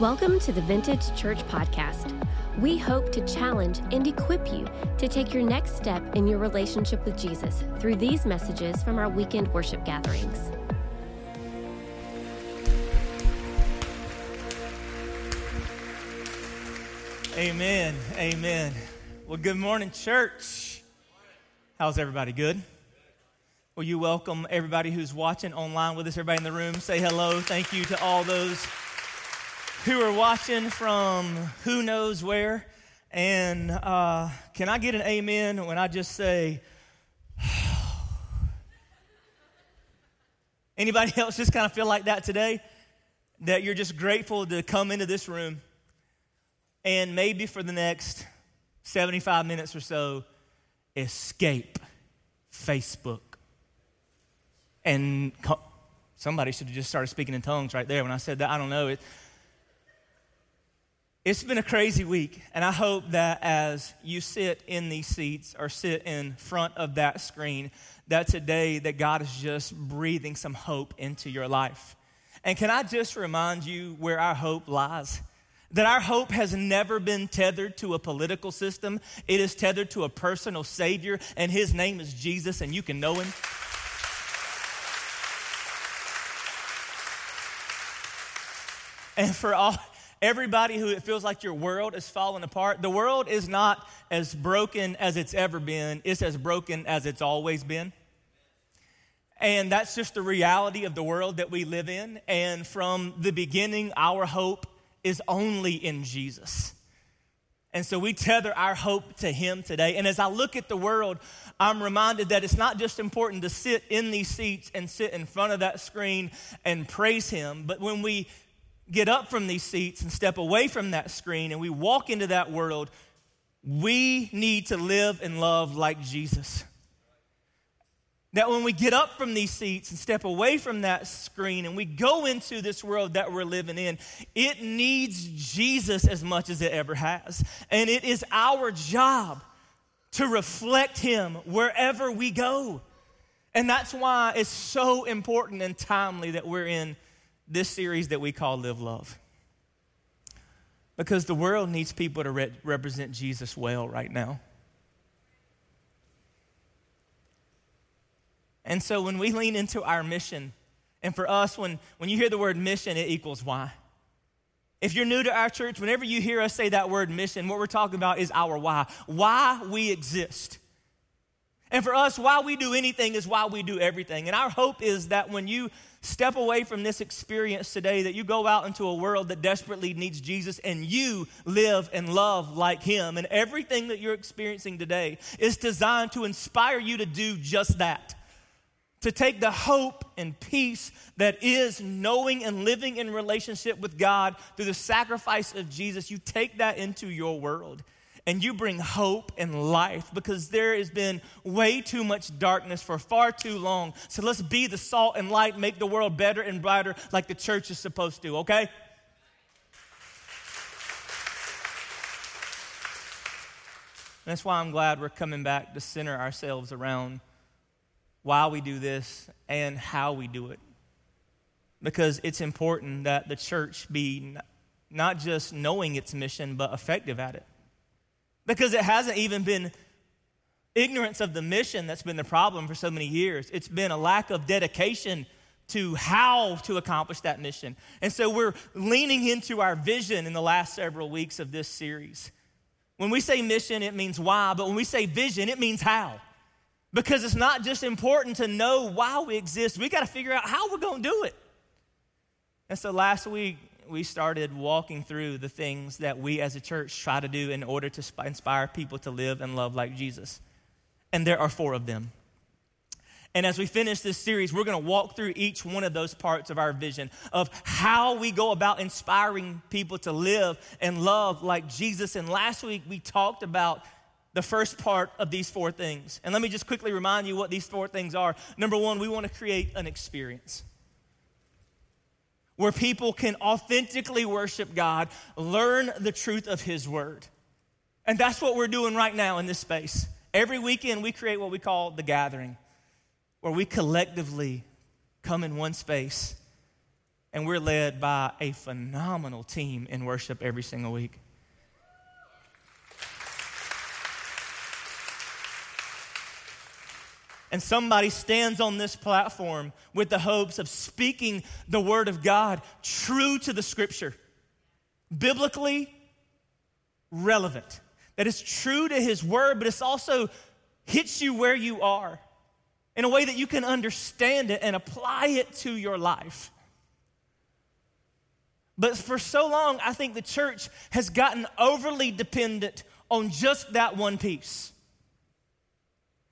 Welcome to the Vintage Church Podcast. We hope to challenge and equip you to take your next step in your relationship with Jesus through these messages from our weekend worship gatherings. Amen. Amen. Well, good morning, church. How's everybody? Good? Well, you welcome everybody who's watching online with us, everybody in the room? Say hello. Thank you to all those who are watching from who knows where. And uh, can I get an amen when I just say, anybody else just kind of feel like that today? That you're just grateful to come into this room and maybe for the next 75 minutes or so, escape Facebook. And somebody should have just started speaking in tongues right there when I said that. I don't know. It, it's been a crazy week, and I hope that as you sit in these seats or sit in front of that screen, that today that God is just breathing some hope into your life. And can I just remind you where our hope lies? That our hope has never been tethered to a political system. It is tethered to a personal Savior, and His name is Jesus, and you can know Him. And for all, everybody who it feels like your world is falling apart, the world is not as broken as it's ever been, it's as broken as it's always been. And that's just the reality of the world that we live in. And from the beginning, our hope is only in Jesus. And so we tether our hope to Him today. And as I look at the world, I'm reminded that it's not just important to sit in these seats and sit in front of that screen and praise Him, but when we get up from these seats and step away from that screen and we walk into that world, we need to live and love like Jesus. That when we get up from these seats and step away from that screen and we go into this world that we're living in, it needs Jesus as much as it ever has. And it is our job to reflect Him wherever we go. And that's why it's so important and timely that we're in this series that we call Live Love. Because the world needs people to re- represent Jesus well right now. And so when we lean into our mission, and for us, when, when you hear the word mission, it equals why. If you're new to our church, whenever you hear us say that word mission, what we're talking about is our why. Why we exist. And for us, why we do anything is why we do everything. And our hope is that when you step away from this experience today, that you go out into a world that desperately needs Jesus and you live and love like Him. And everything that you're experiencing today is designed to inspire you to do just that. To take the hope and peace that is knowing and living in relationship with God through the sacrifice of Jesus, you take that into your world and you bring hope and life because there has been way too much darkness for far too long. So let's be the salt and light, make the world better and brighter like the church is supposed to, okay? that's why I'm glad we're coming back to center ourselves around why we do this and how we do it. Because it's important that the church be not just knowing its mission, but effective at it. Because it hasn't even been ignorance of the mission that's been the problem for so many years. It's been a lack of dedication to how to accomplish that mission. And so we're leaning into our vision in the last several weeks of this series. When we say mission, it means why, but when we say vision, it means how. Because it's not just important to know why we exist, we got to figure out how we're going to do it. And so last week, we started walking through the things that we as a church try to do in order to inspire people to live and love like Jesus. And there are four of them. And as we finish this series, we're going to walk through each one of those parts of our vision of how we go about inspiring people to live and love like Jesus. And last week, we talked about the first part of these four things. And let me just quickly remind you what these four things are. Number one, we want to create an experience where people can authentically worship God, learn the truth of His Word. And that's what we're doing right now in this space. Every weekend, we create what we call the gathering, where we collectively come in one space And we're led by a phenomenal team in worship every single week. And somebody stands on this platform with the hopes of speaking the Word of God true to the Scripture, biblically relevant, that is true to His Word, but it's also hits you where you are in a way that you can understand it and apply it to your life. But for so long, I think the church has gotten overly dependent on just that one piece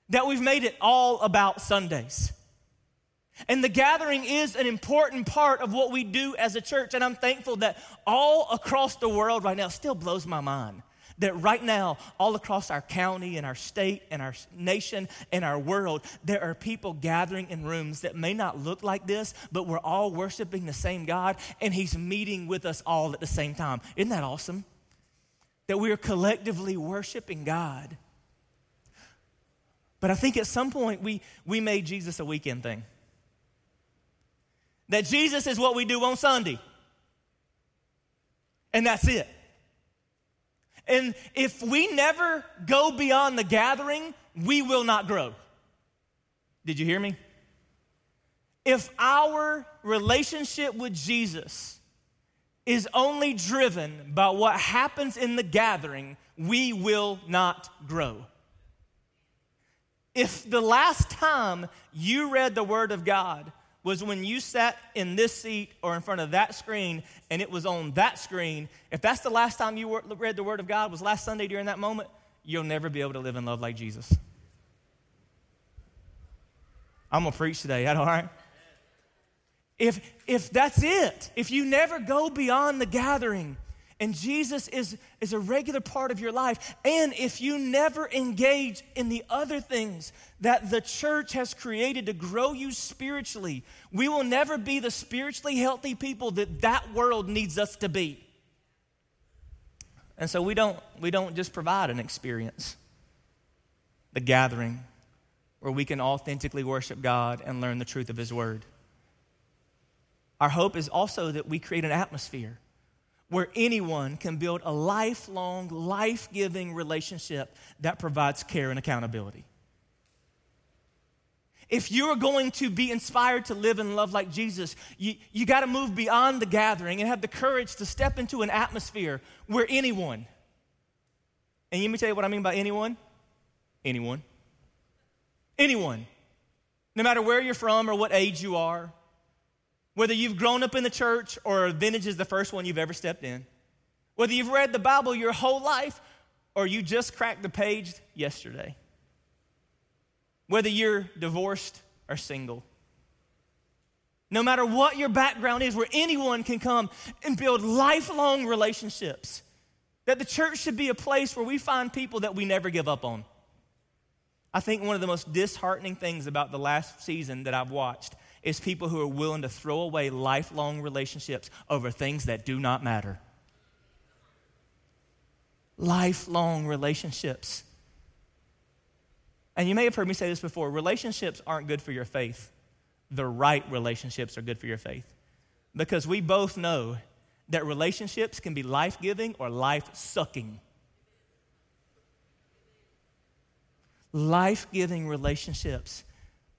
that we've made it all about Sundays. And the gathering is an important part of what we do as a church. And I'm thankful that all across the world right now still blows my mind. That right now, all across our county and our state and our nation and our world, there are people gathering in rooms that may not look like this, but we're all worshiping the same God and He's meeting with us all at the same time. Isn't that awesome? That we are collectively worshiping God. But I think at some point we, we made Jesus a weekend thing. That Jesus is what we do on Sunday. And that's it. And if we never go beyond the gathering, we will not grow. Did you hear me? If our relationship with Jesus is only driven by what happens in the gathering, we will not grow. If the last time you read the Word of God was when you sat in this seat or in front of that screen and it was on that screen, if that's the last time you read the Word of God was last Sunday during that moment, you'll never be able to live in love like Jesus. I'm to preach today. That all right? If, if that's it, if you never go beyond the gathering, and Jesus is, is a regular part of your life, and if you never engage in the other things that the church has created to grow you spiritually, we will never be the spiritually healthy people that that world needs us to be. And so we don't, we don't just provide an experience, the gathering where we can authentically worship God and learn the truth of His Word. Our hope is also that we create an atmosphere where anyone can build a lifelong, life giving relationship that provides care and accountability. If you're going to be inspired to live and love like Jesus, you, you got to move beyond the gathering and have the courage to step into an atmosphere where anyone, and let me tell you what I mean by anyone anyone, anyone, no matter where you're from or what age you are, whether you've grown up in the church or vintage is the first one you've ever stepped in, whether you've read the Bible your whole life or you just cracked the page yesterday, whether you're divorced or single. No matter what your background is, where anyone can come and build lifelong relationships, that the church should be a place where we find people that we never give up on. I think one of the most disheartening things about the last season that I've watched is people who are willing to throw away lifelong relationships over things that do not matter. Lifelong relationships. And you may have heard me say this before relationships aren't good for your faith. The right relationships are good for your faith. Because we both know that relationships can be life giving or life sucking. Life giving relationships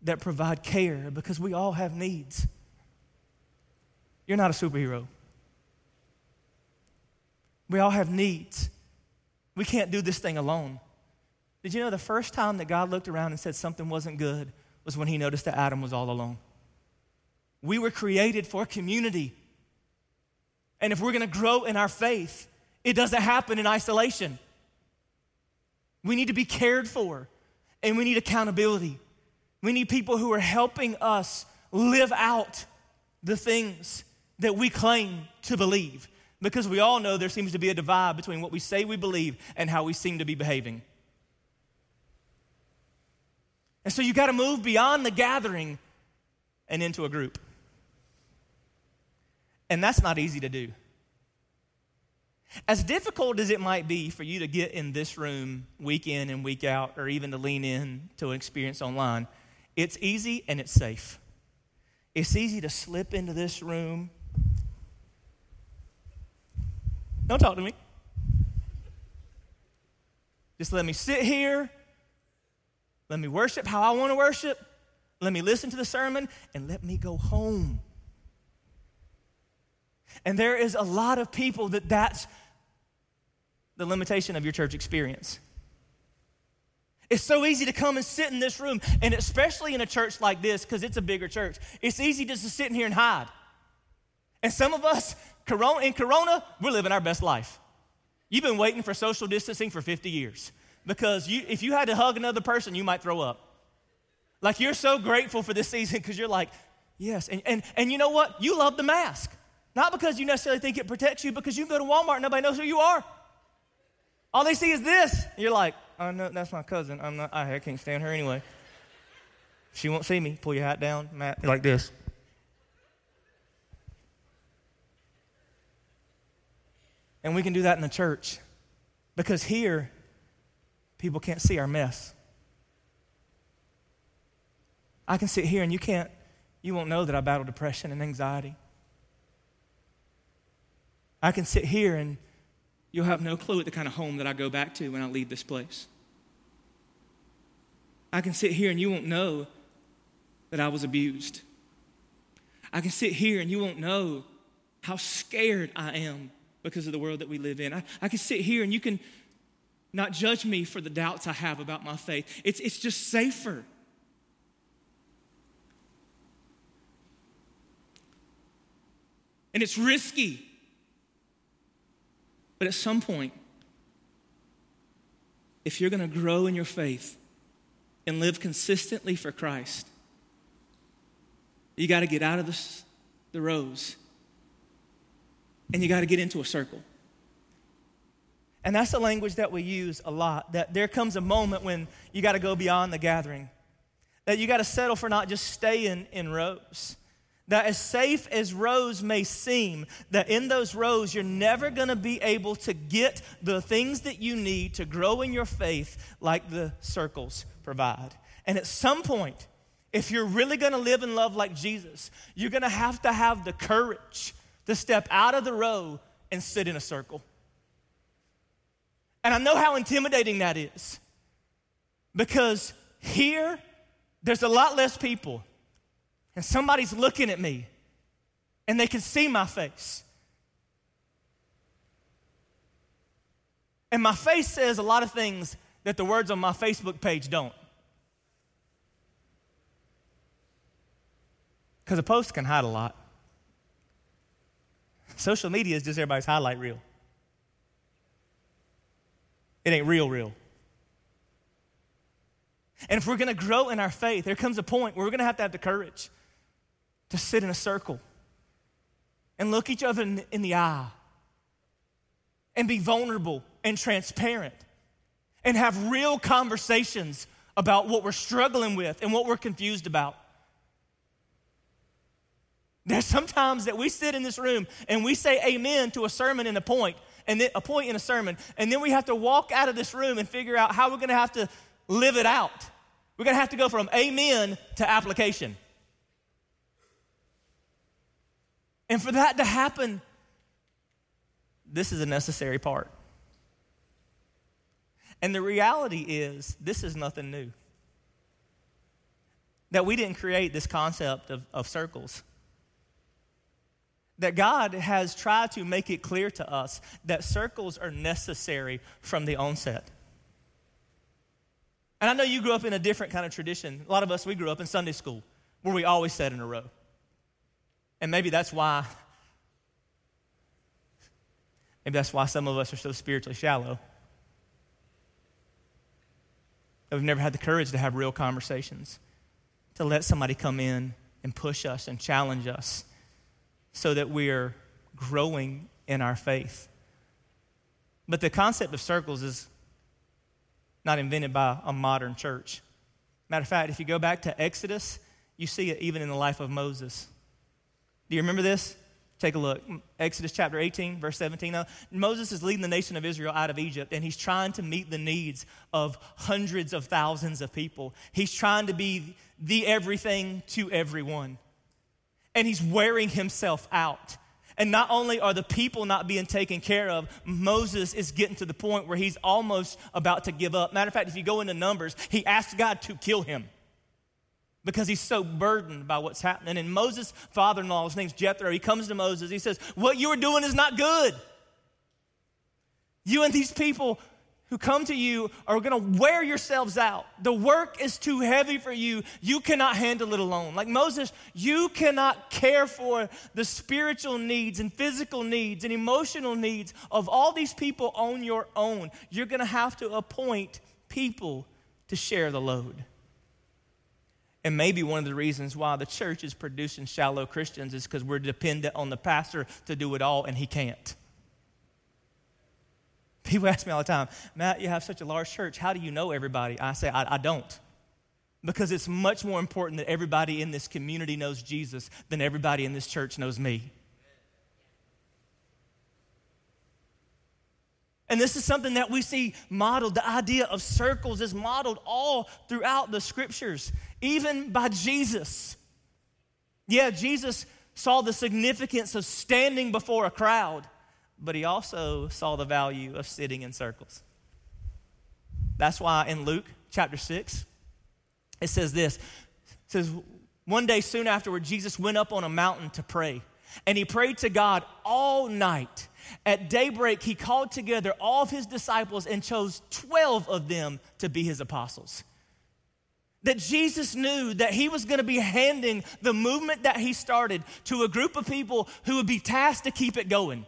that provide care because we all have needs. You're not a superhero. We all have needs. We can't do this thing alone. Did you know the first time that God looked around and said something wasn't good was when he noticed that Adam was all alone? We were created for community. And if we're going to grow in our faith, it doesn't happen in isolation. We need to be cared for, and we need accountability. We need people who are helping us live out the things that we claim to believe. Because we all know there seems to be a divide between what we say we believe and how we seem to be behaving. And so you got to move beyond the gathering and into a group. And that's not easy to do. As difficult as it might be for you to get in this room week in and week out, or even to lean in to an experience online, it's easy and it's safe. It's easy to slip into this room. Don't talk to me. Just let me sit here. Let me worship how I want to worship. Let me listen to the sermon and let me go home. And there is a lot of people that that's the limitation of your church experience. It's so easy to come and sit in this room, and especially in a church like this, because it's a bigger church. It's easy just to sit in here and hide. And some of us, corona, in Corona, we're living our best life. You've been waiting for social distancing for 50 years because you, if you had to hug another person, you might throw up. Like you're so grateful for this season because you're like, yes. And, and, and you know what? You love the mask. Not because you necessarily think it protects you, because you go to Walmart and nobody knows who you are. All they see is this. You're like, oh, no, that's my cousin. I'm not, I can't stand her anyway. She won't see me. Pull your hat down, Matt, like this. And we can do that in the church because here, people can't see our mess. I can sit here and you can't, you won't know that I battle depression and anxiety. I can sit here and you'll have no clue at the kind of home that I go back to when I leave this place. I can sit here and you won't know that I was abused. I can sit here and you won't know how scared I am because of the world that we live in. I, I can sit here and you can not judge me for the doubts I have about my faith. It's, it's just safer. And it's risky. But at some point, if you're going to grow in your faith and live consistently for Christ, you got to get out of the, the rows and you got to get into a circle. And that's the language that we use a lot that there comes a moment when you got to go beyond the gathering, that you got to settle for not just staying in rows. That as safe as rows may seem, that in those rows you're never going to be able to get the things that you need to grow in your faith like the circles provide. And at some point, if you're really going to live and love like Jesus, you're going to have to have the courage to step out of the row and sit in a circle. And I know how intimidating that is because here, there's a lot less people, and somebody's looking at me, and they can see my face. And my face says a lot of things that the words on my Facebook page don't. Because a post can hide a lot. Social media is just everybody's highlight reel. It ain't real, real. And if we're going to grow in our faith, there comes a point where we're going to have to have the courage to sit in a circle and look each other in, the eye and be vulnerable and transparent and have real conversations about what we're struggling with and what we're confused about. There's sometimes that we sit in this room and we say amen to a sermon and a point, and then a point in a sermon, and then we have to walk out of this room and figure out how we're going to have to live it out. We're going to have to go from amen to application. And for that to happen, this is a necessary part. And the reality is, this is nothing new. That we didn't create this concept of, of circles that God has tried to make it clear to us that circles are necessary from the onset. And I know you grew up in a different kind of tradition. A lot of us, we grew up in Sunday school where we always sat in a row. And maybe that's why, maybe that's why some of us are so spiritually shallow. That we've never had the courage to have real conversations, to let somebody come in and push us and challenge us so that we are growing in our faith. But the concept of circles is not invented by a modern church. Matter of fact, if you go back to Exodus, you see it even in the life of Moses. Do you remember this? Take a look. Exodus chapter 18, verse 17. Now, Moses is leading the nation of Israel out of Egypt, and he's trying to meet the needs of hundreds of thousands of people. He's trying to be the everything to everyone and he's wearing himself out. And not only are the people not being taken care of, Moses is getting to the point where he's almost about to give up. Matter of fact, if you go into Numbers, he asks God to kill him because he's so burdened by what's happening. And Moses' father in law, his name's Jethro, he comes to Moses. He says, What you are doing is not good. You and these people who come to you are going to wear yourselves out. The work is too heavy for you. You cannot handle it alone. Like Moses, you cannot care for the spiritual needs and physical needs and emotional needs of all these people on your own. You're going to have to appoint people to share the load. And maybe one of the reasons why the church is producing shallow Christians is because we're dependent on the pastor to do it all and he can't. People ask me all the time, Matt, you have such a large church. How do you know everybody? I say, I, I don't. Because it's much more important that everybody in this community knows Jesus than everybody in this church knows me. And this is something that we see modeled. The idea of circles is modeled all throughout the scriptures, even by Jesus. Yeah, Jesus saw the significance of standing before a crowd but he also saw the value of sitting in circles. That's why in Luke chapter 6, it says this it says, One day soon afterward, Jesus went up on a mountain to pray, and he prayed to God all night. At daybreak, he called together all of his disciples and chose 12 of them to be his apostles. That Jesus knew that he was going to be handing the movement that he started to a group of people who would be tasked to keep it going.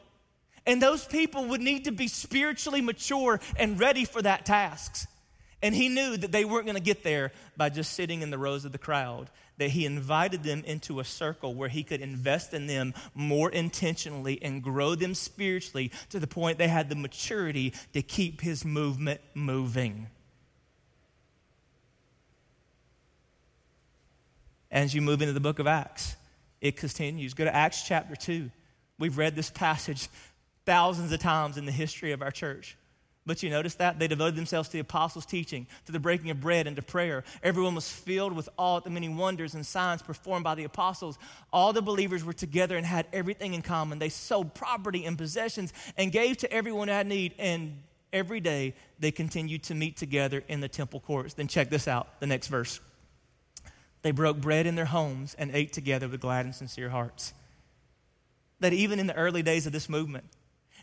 And those people would need to be spiritually mature and ready for that task. And he knew that they weren't going to get there by just sitting in the rows of the crowd, that he invited them into a circle where he could invest in them more intentionally and grow them spiritually to the point they had the maturity to keep his movement moving. As you move into the book of Acts, it continues. Go to Acts chapter 2. We've read this passage thousands of times in the history of our church. But you notice that? They devoted themselves to the apostles' teaching, to the breaking of bread, and to prayer. Everyone was filled with all the many wonders and signs performed by the apostles. All the believers were together and had everything in common. They sold property and possessions and gave to everyone who had need. And every day they continued to meet together in the temple courts. Then check this out the next verse. They broke bread in their homes and ate together with glad and sincere hearts. That even in the early days of this movement,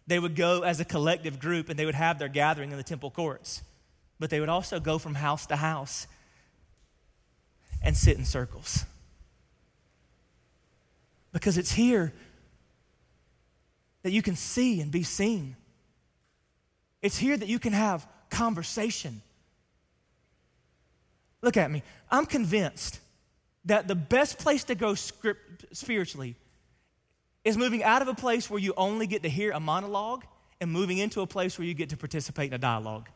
they would go as a collective group and they would have their gathering in the temple courts. But they would also go from house to house and sit in circles. Because it's here that you can see and be seen. It's here that you can have conversation. Look at me. I'm convinced that the best place to go spiritually is moving out of a place where you only get to hear a monologue and moving into a place where you get to participate in a dialogue.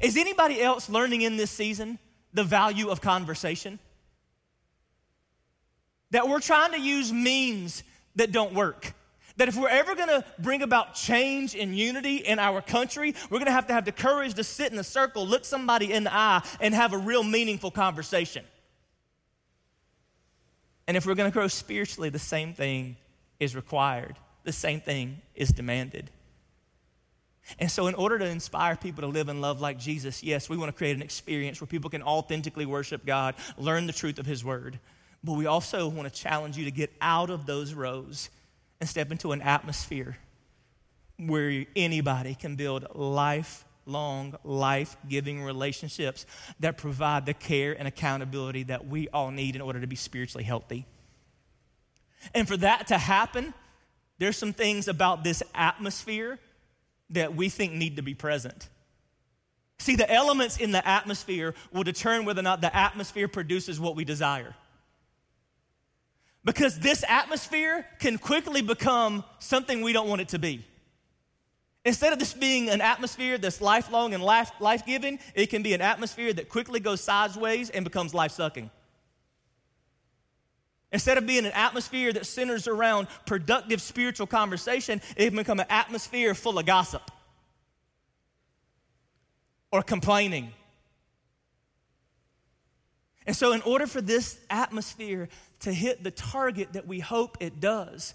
Is anybody else learning in this season the value of conversation? That we're trying to use means that don't work. That if we're ever gonna bring about change and unity in our country, we're gonna have to have the courage to sit in a circle, look somebody in the eye, and have a real meaningful conversation. And if we're going to grow spiritually, the same thing is required, the same thing is demanded. And so, in order to inspire people to live and love like Jesus, yes, we want to create an experience where people can authentically worship God, learn the truth of His Word. But we also want to challenge you to get out of those rows and step into an atmosphere where anybody can build life long, life giving relationships that provide the care and accountability that we all need in order to be spiritually healthy. And for that to happen, there's some things about this atmosphere that we think need to be present. See, the elements in the atmosphere will determine whether or not the atmosphere produces what we desire. Because this atmosphere can quickly become something we don't want it to be. Instead of this being an atmosphere that's lifelong and life, life-giving, it can be an atmosphere that quickly goes sideways and becomes life-sucking. Instead of being an atmosphere that centers around productive spiritual conversation, it can become an atmosphere full of gossip or complaining. And so, in order for this atmosphere to hit the target that we hope it does,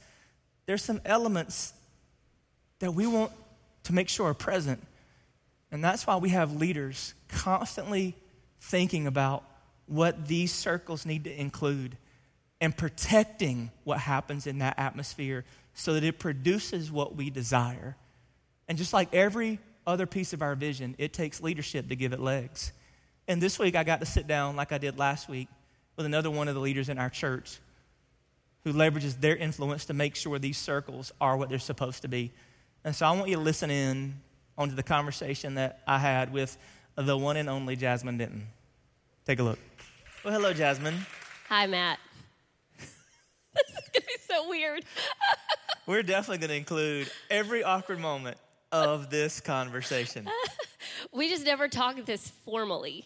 there's some elements that we want to make sure are present. And that's why we have leaders constantly thinking about what these circles need to include and protecting what happens in that atmosphere so that it produces what we desire. And just like every other piece of our vision, it takes leadership to give it legs. And this week I got to sit down, like I did last week, with another one of the leaders in our church who leverages their influence to make sure these circles are what they're supposed to be. And so I want you to listen in onto the conversation that I had with the one and only Jasmine Denton. Take a look. Well, hello, Jasmine. Hi, Matt. this is going to be so weird. We're definitely going to include every awkward moment of this conversation. we just never talk this formally.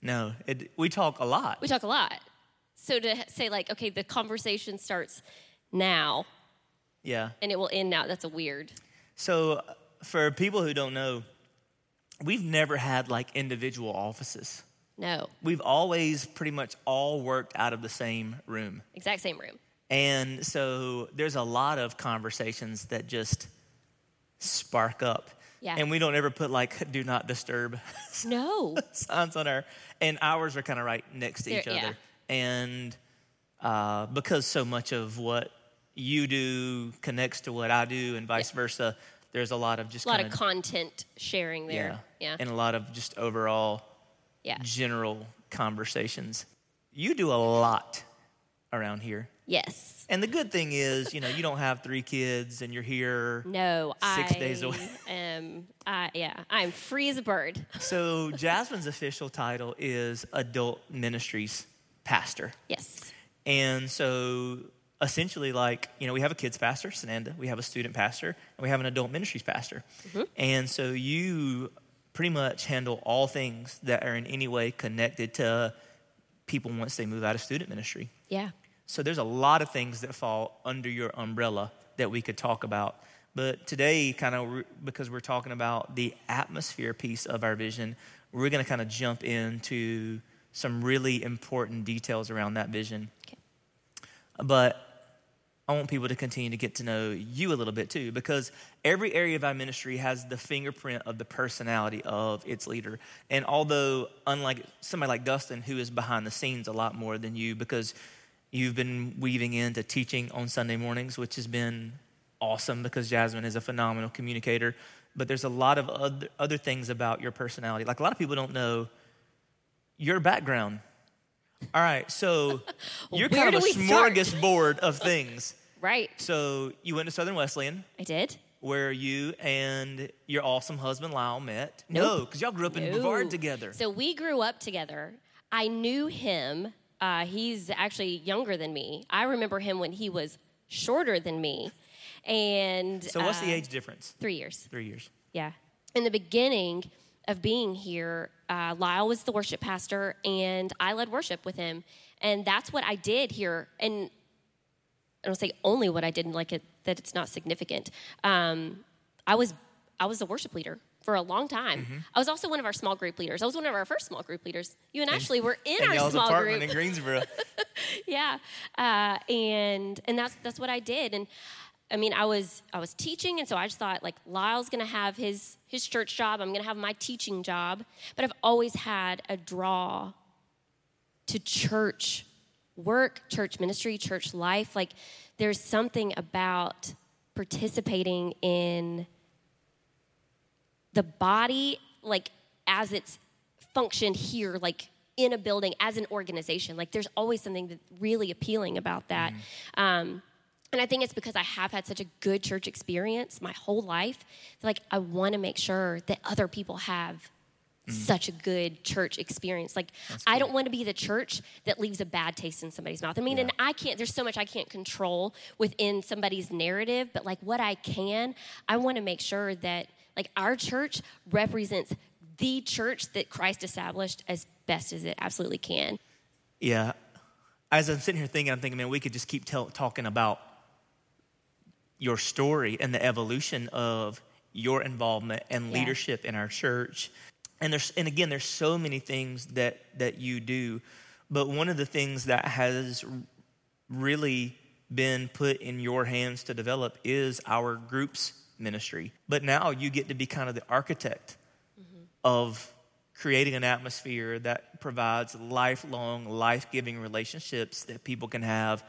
No, it, we talk a lot. We talk a lot. So to say, like, okay, the conversation starts now. Yeah. And it will end now. That's a weird. So, for people who don't know, we've never had like individual offices. No. We've always pretty much all worked out of the same room. Exact same room. And so there's a lot of conversations that just spark up. Yeah. And we don't ever put like do not disturb no signs on our and ours are kind of right next to each They're, other. yeah. And uh, because so much of what you do connects to what I do and vice versa, there's a lot of just a lot of content sharing there. Yeah. and a lot of just overall yeah. general conversations. You do a lot around here. Yes. And the good thing is, you know, you don't have three kids and you're here. No, Six I days a week. am. I yeah, I'm free as a bird. So, Jasmine's official title is Adult Ministries Pastor. Yes. And so, essentially, like, you know, we have a kids pastor, Sananda, we have a student pastor, and we have an adult ministries pastor. Mm-hmm. And so, you pretty much handle all things that are in any way connected to people once they move out of student ministry. Yeah. So there's a lot of things that fall under your umbrella that we could talk about. But today, kind of re- because we're talking about the atmosphere piece of our vision, we're going to kind of jump into some really important details around that vision. But I want people to continue to get to know you a little bit too, because every area of our ministry has the fingerprint of the personality of its leader. And although, unlike somebody like Dustin, who is behind the scenes a lot more than you, because you've been weaving into teaching on Sunday mornings, which has been awesome because Jasmine is a phenomenal communicator. But there's a lot of other, other things about your personality. Like a lot of people don't know your background. All right, so you're Where kind of do a we start? smorgasbord of things. Right. So you went to Southern Wesleyan, I did. where you and your awesome husband Lyle met. Nope. No, because y'all grew up in No. Brevard together. So we grew up together. I knew him. Uh, he's actually younger than me. I remember him when he was shorter than me. And So what's the uh, age difference? Three years. Three years. Yeah. In the beginning of being here, uh, Lyle was the worship pastor, and I led worship with him. And that's what I did here. And I don't say only what I did, and like it, that it's not significant. Um, I was I was a worship leader for a long time. Mm-hmm. I was also one of our small group leaders. I was one of our first small group leaders. You and Ashley were in in our small apartment group in Greensboro. yeah uh, and and that's that's what i did and i mean i was i was teaching and so i just thought like lyle's gonna have his his church job i'm gonna have my teaching job. But i've always had a draw to church work church ministry church life. Like there's something about participating in the body like as it's functioned here like in a building as an organization. Like there's always something that really appealing about that. Um, and i think it's because i have had such a good church experience my whole life like i want to make sure that other people have mm. such a good church experience. Like i don't want to be the church that leaves a bad taste in somebody's mouth. I mean and i can't there's so much i can't control within somebody's narrative but like what i can i want to make sure that like our church represents the church that Christ established as best as it absolutely can. Yeah. As I'm sitting here thinking, I'm thinking, man, we could just keep tell, talking about your story and the evolution of your involvement and Yeah. leadership in our church. And there's and again, there's so many things that that you do, But one of the things that has really been put in your hands to develop is our groups ministry. But now you get to be kind of the architect mm-hmm. of creating an atmosphere that provides lifelong, life giving relationships that people can have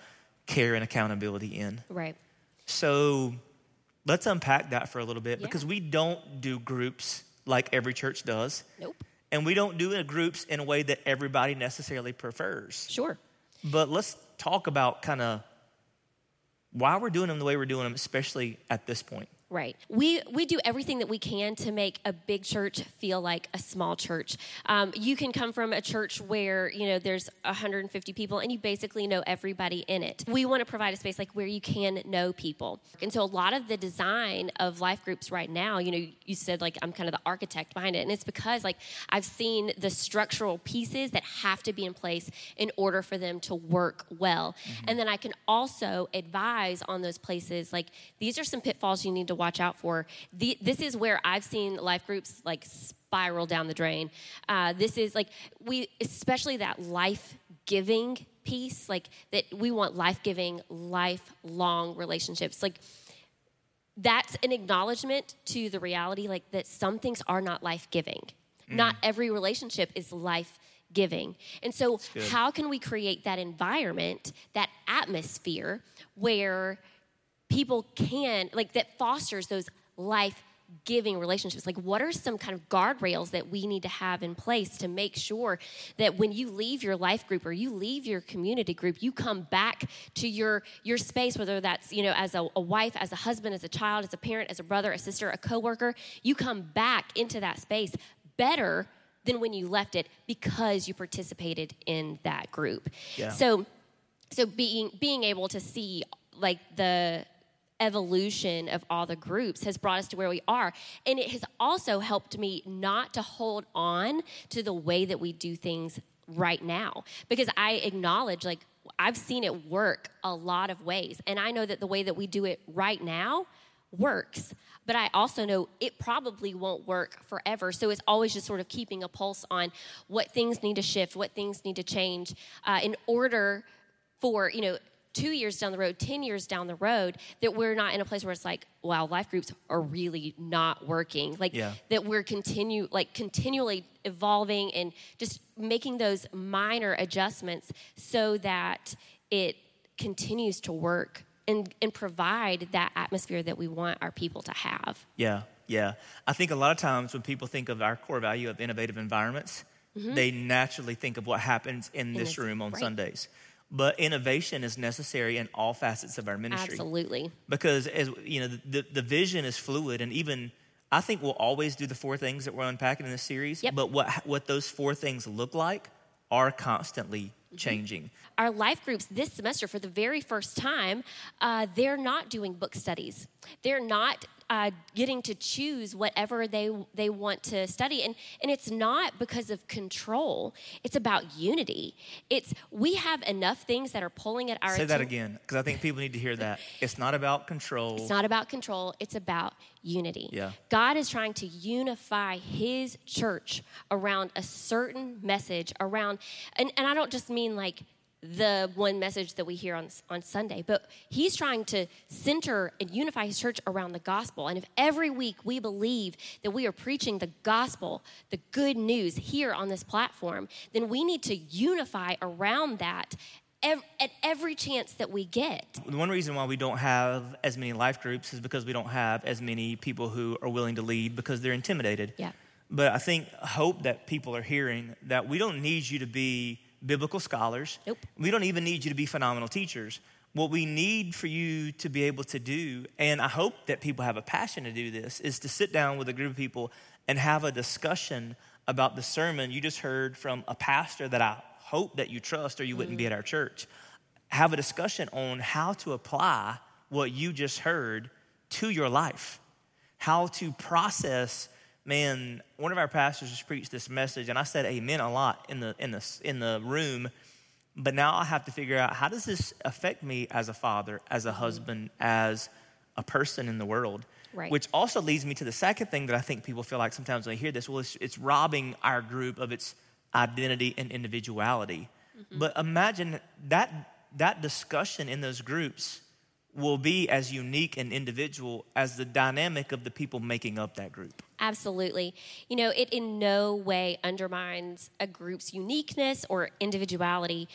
care and accountability in. Right. So let's unpack that for a little bit yeah. because we don't do groups like every church does. Nope. And we don't do groups in a way that everybody necessarily prefers. Sure. But let's talk about kind of why we're doing them the way we're doing them, especially at this point. Right. We we do everything that we can to make a big church feel like a small church. Um, you can come from a church where you know there's 150 people and you basically know everybody in it. We want to provide a space like where you can know people. And so a lot of the design of life groups right now, you know, you said like I'm kind of the architect behind it, and it's because like I've seen the structural pieces that have to be in place in order for them to work well, mm-hmm. and then I can also advise on those places like these are some pitfalls you need to watch out for. The, this is where I've seen life groups like spiral down the drain. Uh, this is like we, especially that life giving piece, like that we want life giving, lifelong relationships. Like that's an acknowledgement to the reality, like that some things are not life giving. Mm. Not every relationship is life giving. And so, how can we create that environment, that atmosphere where people can, like, that fosters those life giving relationships like what are some kind of guardrails that we need to have in place to make sure that when you leave your life group or you leave your community group you come back to your your space whether that's you know as a, a wife as a husband as a child as a parent as a brother a sister a coworker you come back into that space better than when you left it because you participated in that group yeah. so so being being able to see like the evolution of all the groups has brought us to where we are. And it has also helped me not to hold on to the way that we do things right now because I acknowledge, like, I've seen it work a lot of ways. And I know that the way that we do it right now works. But I also know it probably won't work forever. So it's always just sort of keeping a pulse on what things need to shift, what things need to change uh, in order for, you know, two years down the road, 10 years down the road, that we're not in a place where it's like, wow, life groups are really not working. Like yeah. that we're continue like continually evolving and just making those minor adjustments so that it continues to work and, and provide that atmosphere that we want our people to have. Yeah, yeah. I think a lot of times when people think of our core value of innovative environments, mm-hmm. they naturally think of what happens in, in this, room on right. Sundays. But innovation is necessary in all facets of our ministry. Absolutely. Because as you know, the, the vision is fluid and even I think we'll always do the four things that we're unpacking in this series. Yep. But what what those four things look like are constantly mm-hmm. changing. Our life groups this semester, for the very first time, uh, they're not doing book studies. They're not uh, getting to choose whatever they they want to study, and and it's not because of control. It's about unity. It's we have enough things that are pulling at our. Say that again, because I think people need to hear that. It's not about control. It's not about control. It's about unity. Yeah. God is trying to unify His church around a certain message. Around, and and I don't just mean like the one message that we hear on, on Sunday, but he's trying to center and unify his church around the gospel. And if every week we believe that we are preaching the gospel, the good news here on this platform, then we need to unify around that at every chance that we get. The one reason why we don't have as many life groups is because we don't have as many people who are willing to lead because they're intimidated. Yeah. But I think hope that people are hearing that we don't need you to be biblical scholars. Nope. We don't even need you to be phenomenal teachers. What we need for you to be able to do, and I hope that people have a passion to do this, is to sit down with a group of people and have a discussion about the sermon you just heard from a pastor that I hope that you trust or you wouldn't mm. be at our church. Have a discussion on how to apply what you just heard to your life, how to process man, one of our pastors just preached this message, and I said amen a lot in the, in the, in the room. But now I have to figure out how does this affect me as a father, as a husband, as a person in the world? Right. Which also leads me to the second thing that I think people feel like sometimes when they hear this, well, it's, it's robbing our group of its identity and individuality. Mm-hmm. But imagine that that discussion in those groups will be as unique and individual as the dynamic of the people making up that group. Absolutely. You know, it in no way undermines a group's uniqueness or individuality.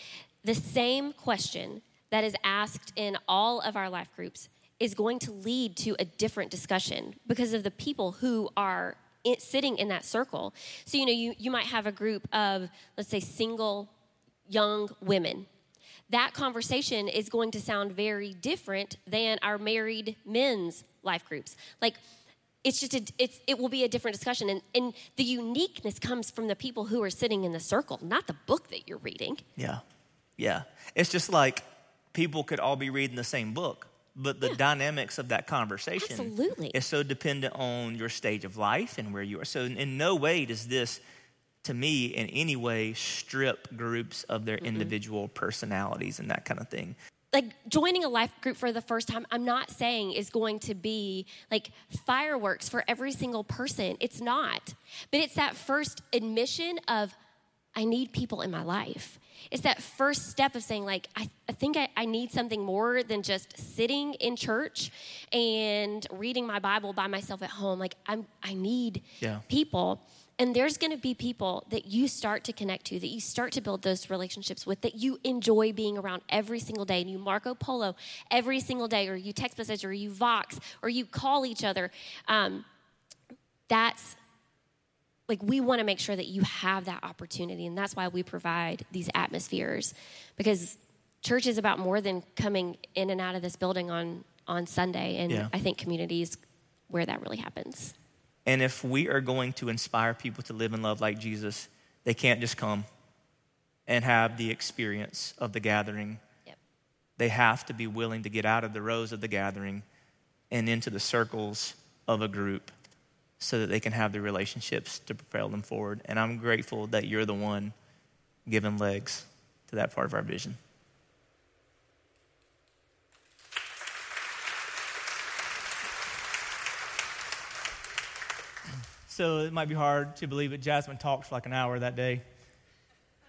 The same question that is asked in all of our life groups is going to lead to a different discussion because of the people who are sitting in that circle. So, you know, you, you might have a group of, let's say, single young women that conversation is going to sound very different than our married men's life groups. Like, it's just a, it's, it will be a different discussion and, and the uniqueness comes from the people who are sitting in the circle not the book that you're reading yeah yeah it's just like people could all be reading the same book but the yeah. dynamics of that conversation Absolutely. is so dependent on your stage of life and where you are so in no way does this to me in any way strip groups of their mm-hmm. individual personalities and that kind of thing. Like joining a life group for the first time i'm not saying is going to be like fireworks for every single person. It's not. But it's that first admission of i need people in my life. It's that first step of saying like i, I think I, I need something more than just sitting in church and reading my bible by myself at home. Like i'm i need yeah. people and there's going to be people that you start to connect to, that you start to build those relationships with, that you enjoy being around every single day. And you Marco Polo every single day, or you text message, or you Vox, or you call each other. Um, that's like we want to make sure that you have that opportunity. And that's why we provide these atmospheres because church is about more than coming in and out of this building on, on Sunday. And yeah. I think community is where that really happens. And if we are going to inspire people to live and love like Jesus, they can't just come and have the experience of the gathering. Yep. They have to be willing to get out of the rows of the gathering and into the circles of a group so that they can have the relationships to propel them forward. And I'm grateful that you're the one giving legs to that part of our vision. So it might be hard to believe that Jasmine talked for like an hour that day.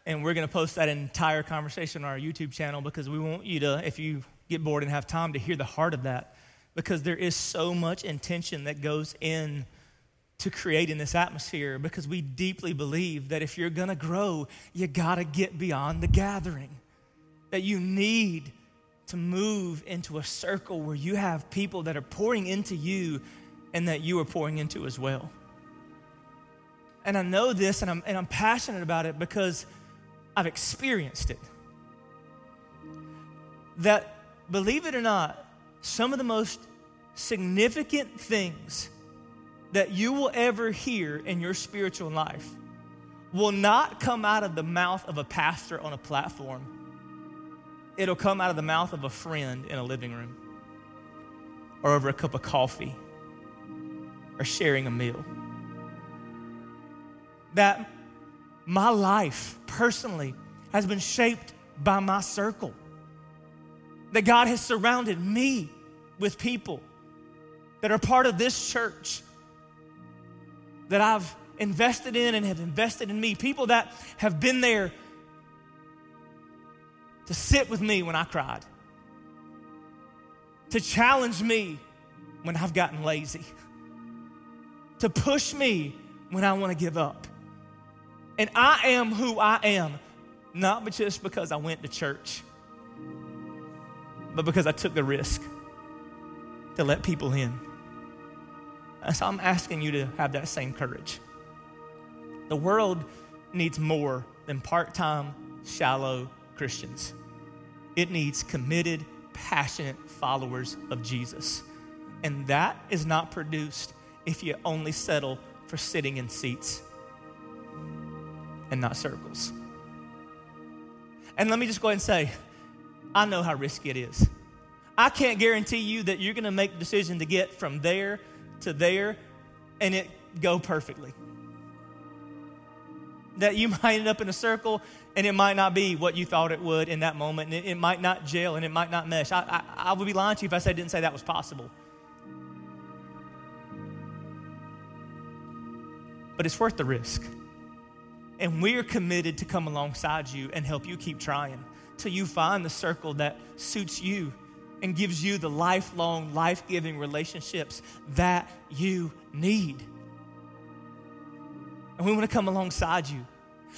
And we're going to post that entire conversation on our YouTube channel because we want you to, if you get bored and have time, to hear the heart of that. Because there is so much intention that goes in to creating this atmosphere because we deeply believe that if you're going to grow, you got to get beyond the gathering. That you need to move into a circle where you have people that are pouring into you and that you are pouring into as well. And I know this and I'm, and I'm passionate about it because I've experienced it. That, believe it or not, some of the most significant things that you will ever hear in your spiritual life will not come out of the mouth of a pastor on a platform. It'll come out of the mouth of a friend in a living room or over a cup of coffee or sharing a meal that my life personally has been shaped by my circle. That God has surrounded me with people that are part of this church that I've invested in and have invested in me. People that have been there to sit with me when I cried, to challenge me when I've gotten lazy, to push me when I want to give up. And I am who I am, not just because I went to church, but because I took the risk to let people in. And so I'm asking you to have that same courage. The world needs more than part time, shallow Christians. It needs committed, passionate followers of Jesus. And that is not produced if you only settle for sitting in seats and not circles. And let me just go ahead and say, I know how risky it is. I can't guarantee you that you're going to make the decision to get from there to there and it go perfectly. That you might end up in a circle and it might not be what you thought it would in that moment, and it, it might not gel and it might not mesh. I, I, I would be lying to you if I said, didn't say that was possible. But it's worth the risk. And we're committed to come alongside you and help you keep trying till you find the circle that suits you and gives you the lifelong, life giving relationships that you need. And we want to come alongside you.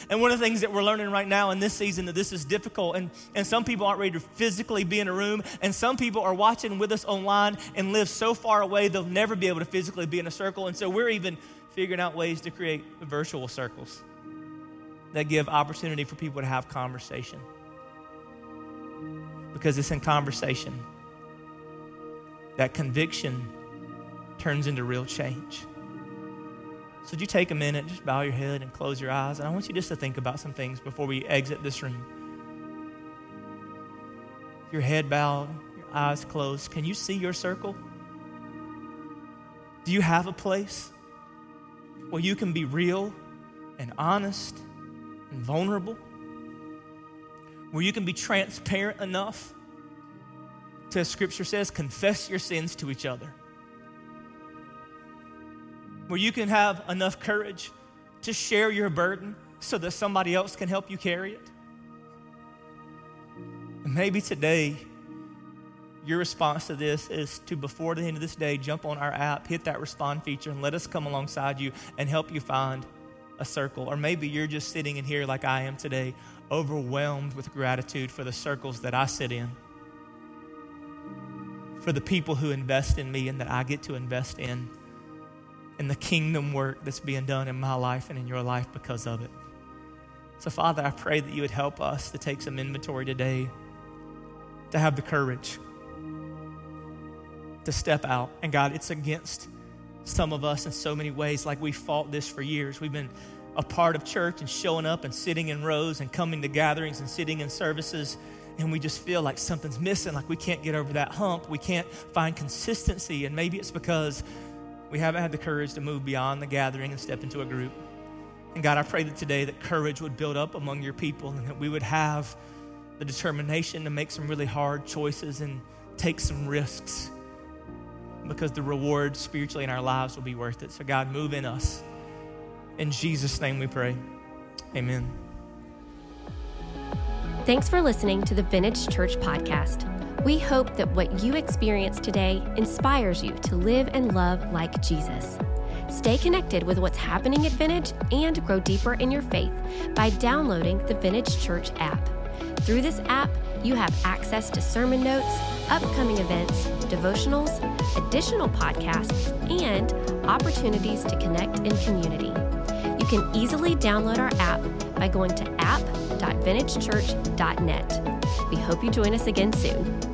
And one of the things that we're learning right now in this season that this is difficult, and, and some people aren't ready to physically be in a room, and some people are watching with us online and live so far away they'll never be able to physically be in a circle. And so we're even figuring out ways to create virtual circles that give opportunity for people to have conversation. Because it's in conversation that conviction turns into real change. So, would you take a minute, just bow your head and close your eyes? And I want you just to think about some things before we exit this room. Your head bowed, your eyes closed. Can you see your circle? Do you have a place where you can be real and honest and vulnerable? Where you can be transparent enough to, as Scripture says, confess your sins to each other? where you can have enough courage to share your burden so that somebody else can help you carry it. And maybe today, your response to this is to, before the end of this day, jump on our app, hit that respond feature, and let us come alongside you and help you find a circle. Or maybe you're just sitting in here like I am today, overwhelmed with gratitude for the circles that I sit in, for the people who invest in me and that I get to invest in and the kingdom work that's being done in my life and in your life because of it. So, Father, I pray that you would help us to take some inventory today, to have the courage to step out. And God, it's against some of us in so many ways, like we fought this for years. We've been a part of church and showing up and sitting in rows and coming to gatherings and sitting in services. And we just feel like something's missing, like we can't get over that hump. We can't find consistency. And maybe it's because we haven't had the courage to move beyond the gathering and step into a group. And God, I pray that today that courage would build up among your people and that we would have the determination to make some really hard choices and take some risks because the reward spiritually in our lives will be worth it. So, God, move in us. In Jesus' name we pray. Amen. Thanks for listening to the Vintage Church Podcast. We hope that what you experience today inspires you to live and love like Jesus. Stay connected with what's happening at Vintage and grow deeper in your faith by downloading the Vintage Church app. Through this app, you have access to sermon notes, upcoming events, devotionals, additional podcasts, and opportunities to connect in community. You can easily download our app by going to app.vintagechurch.net. We hope you join us again soon.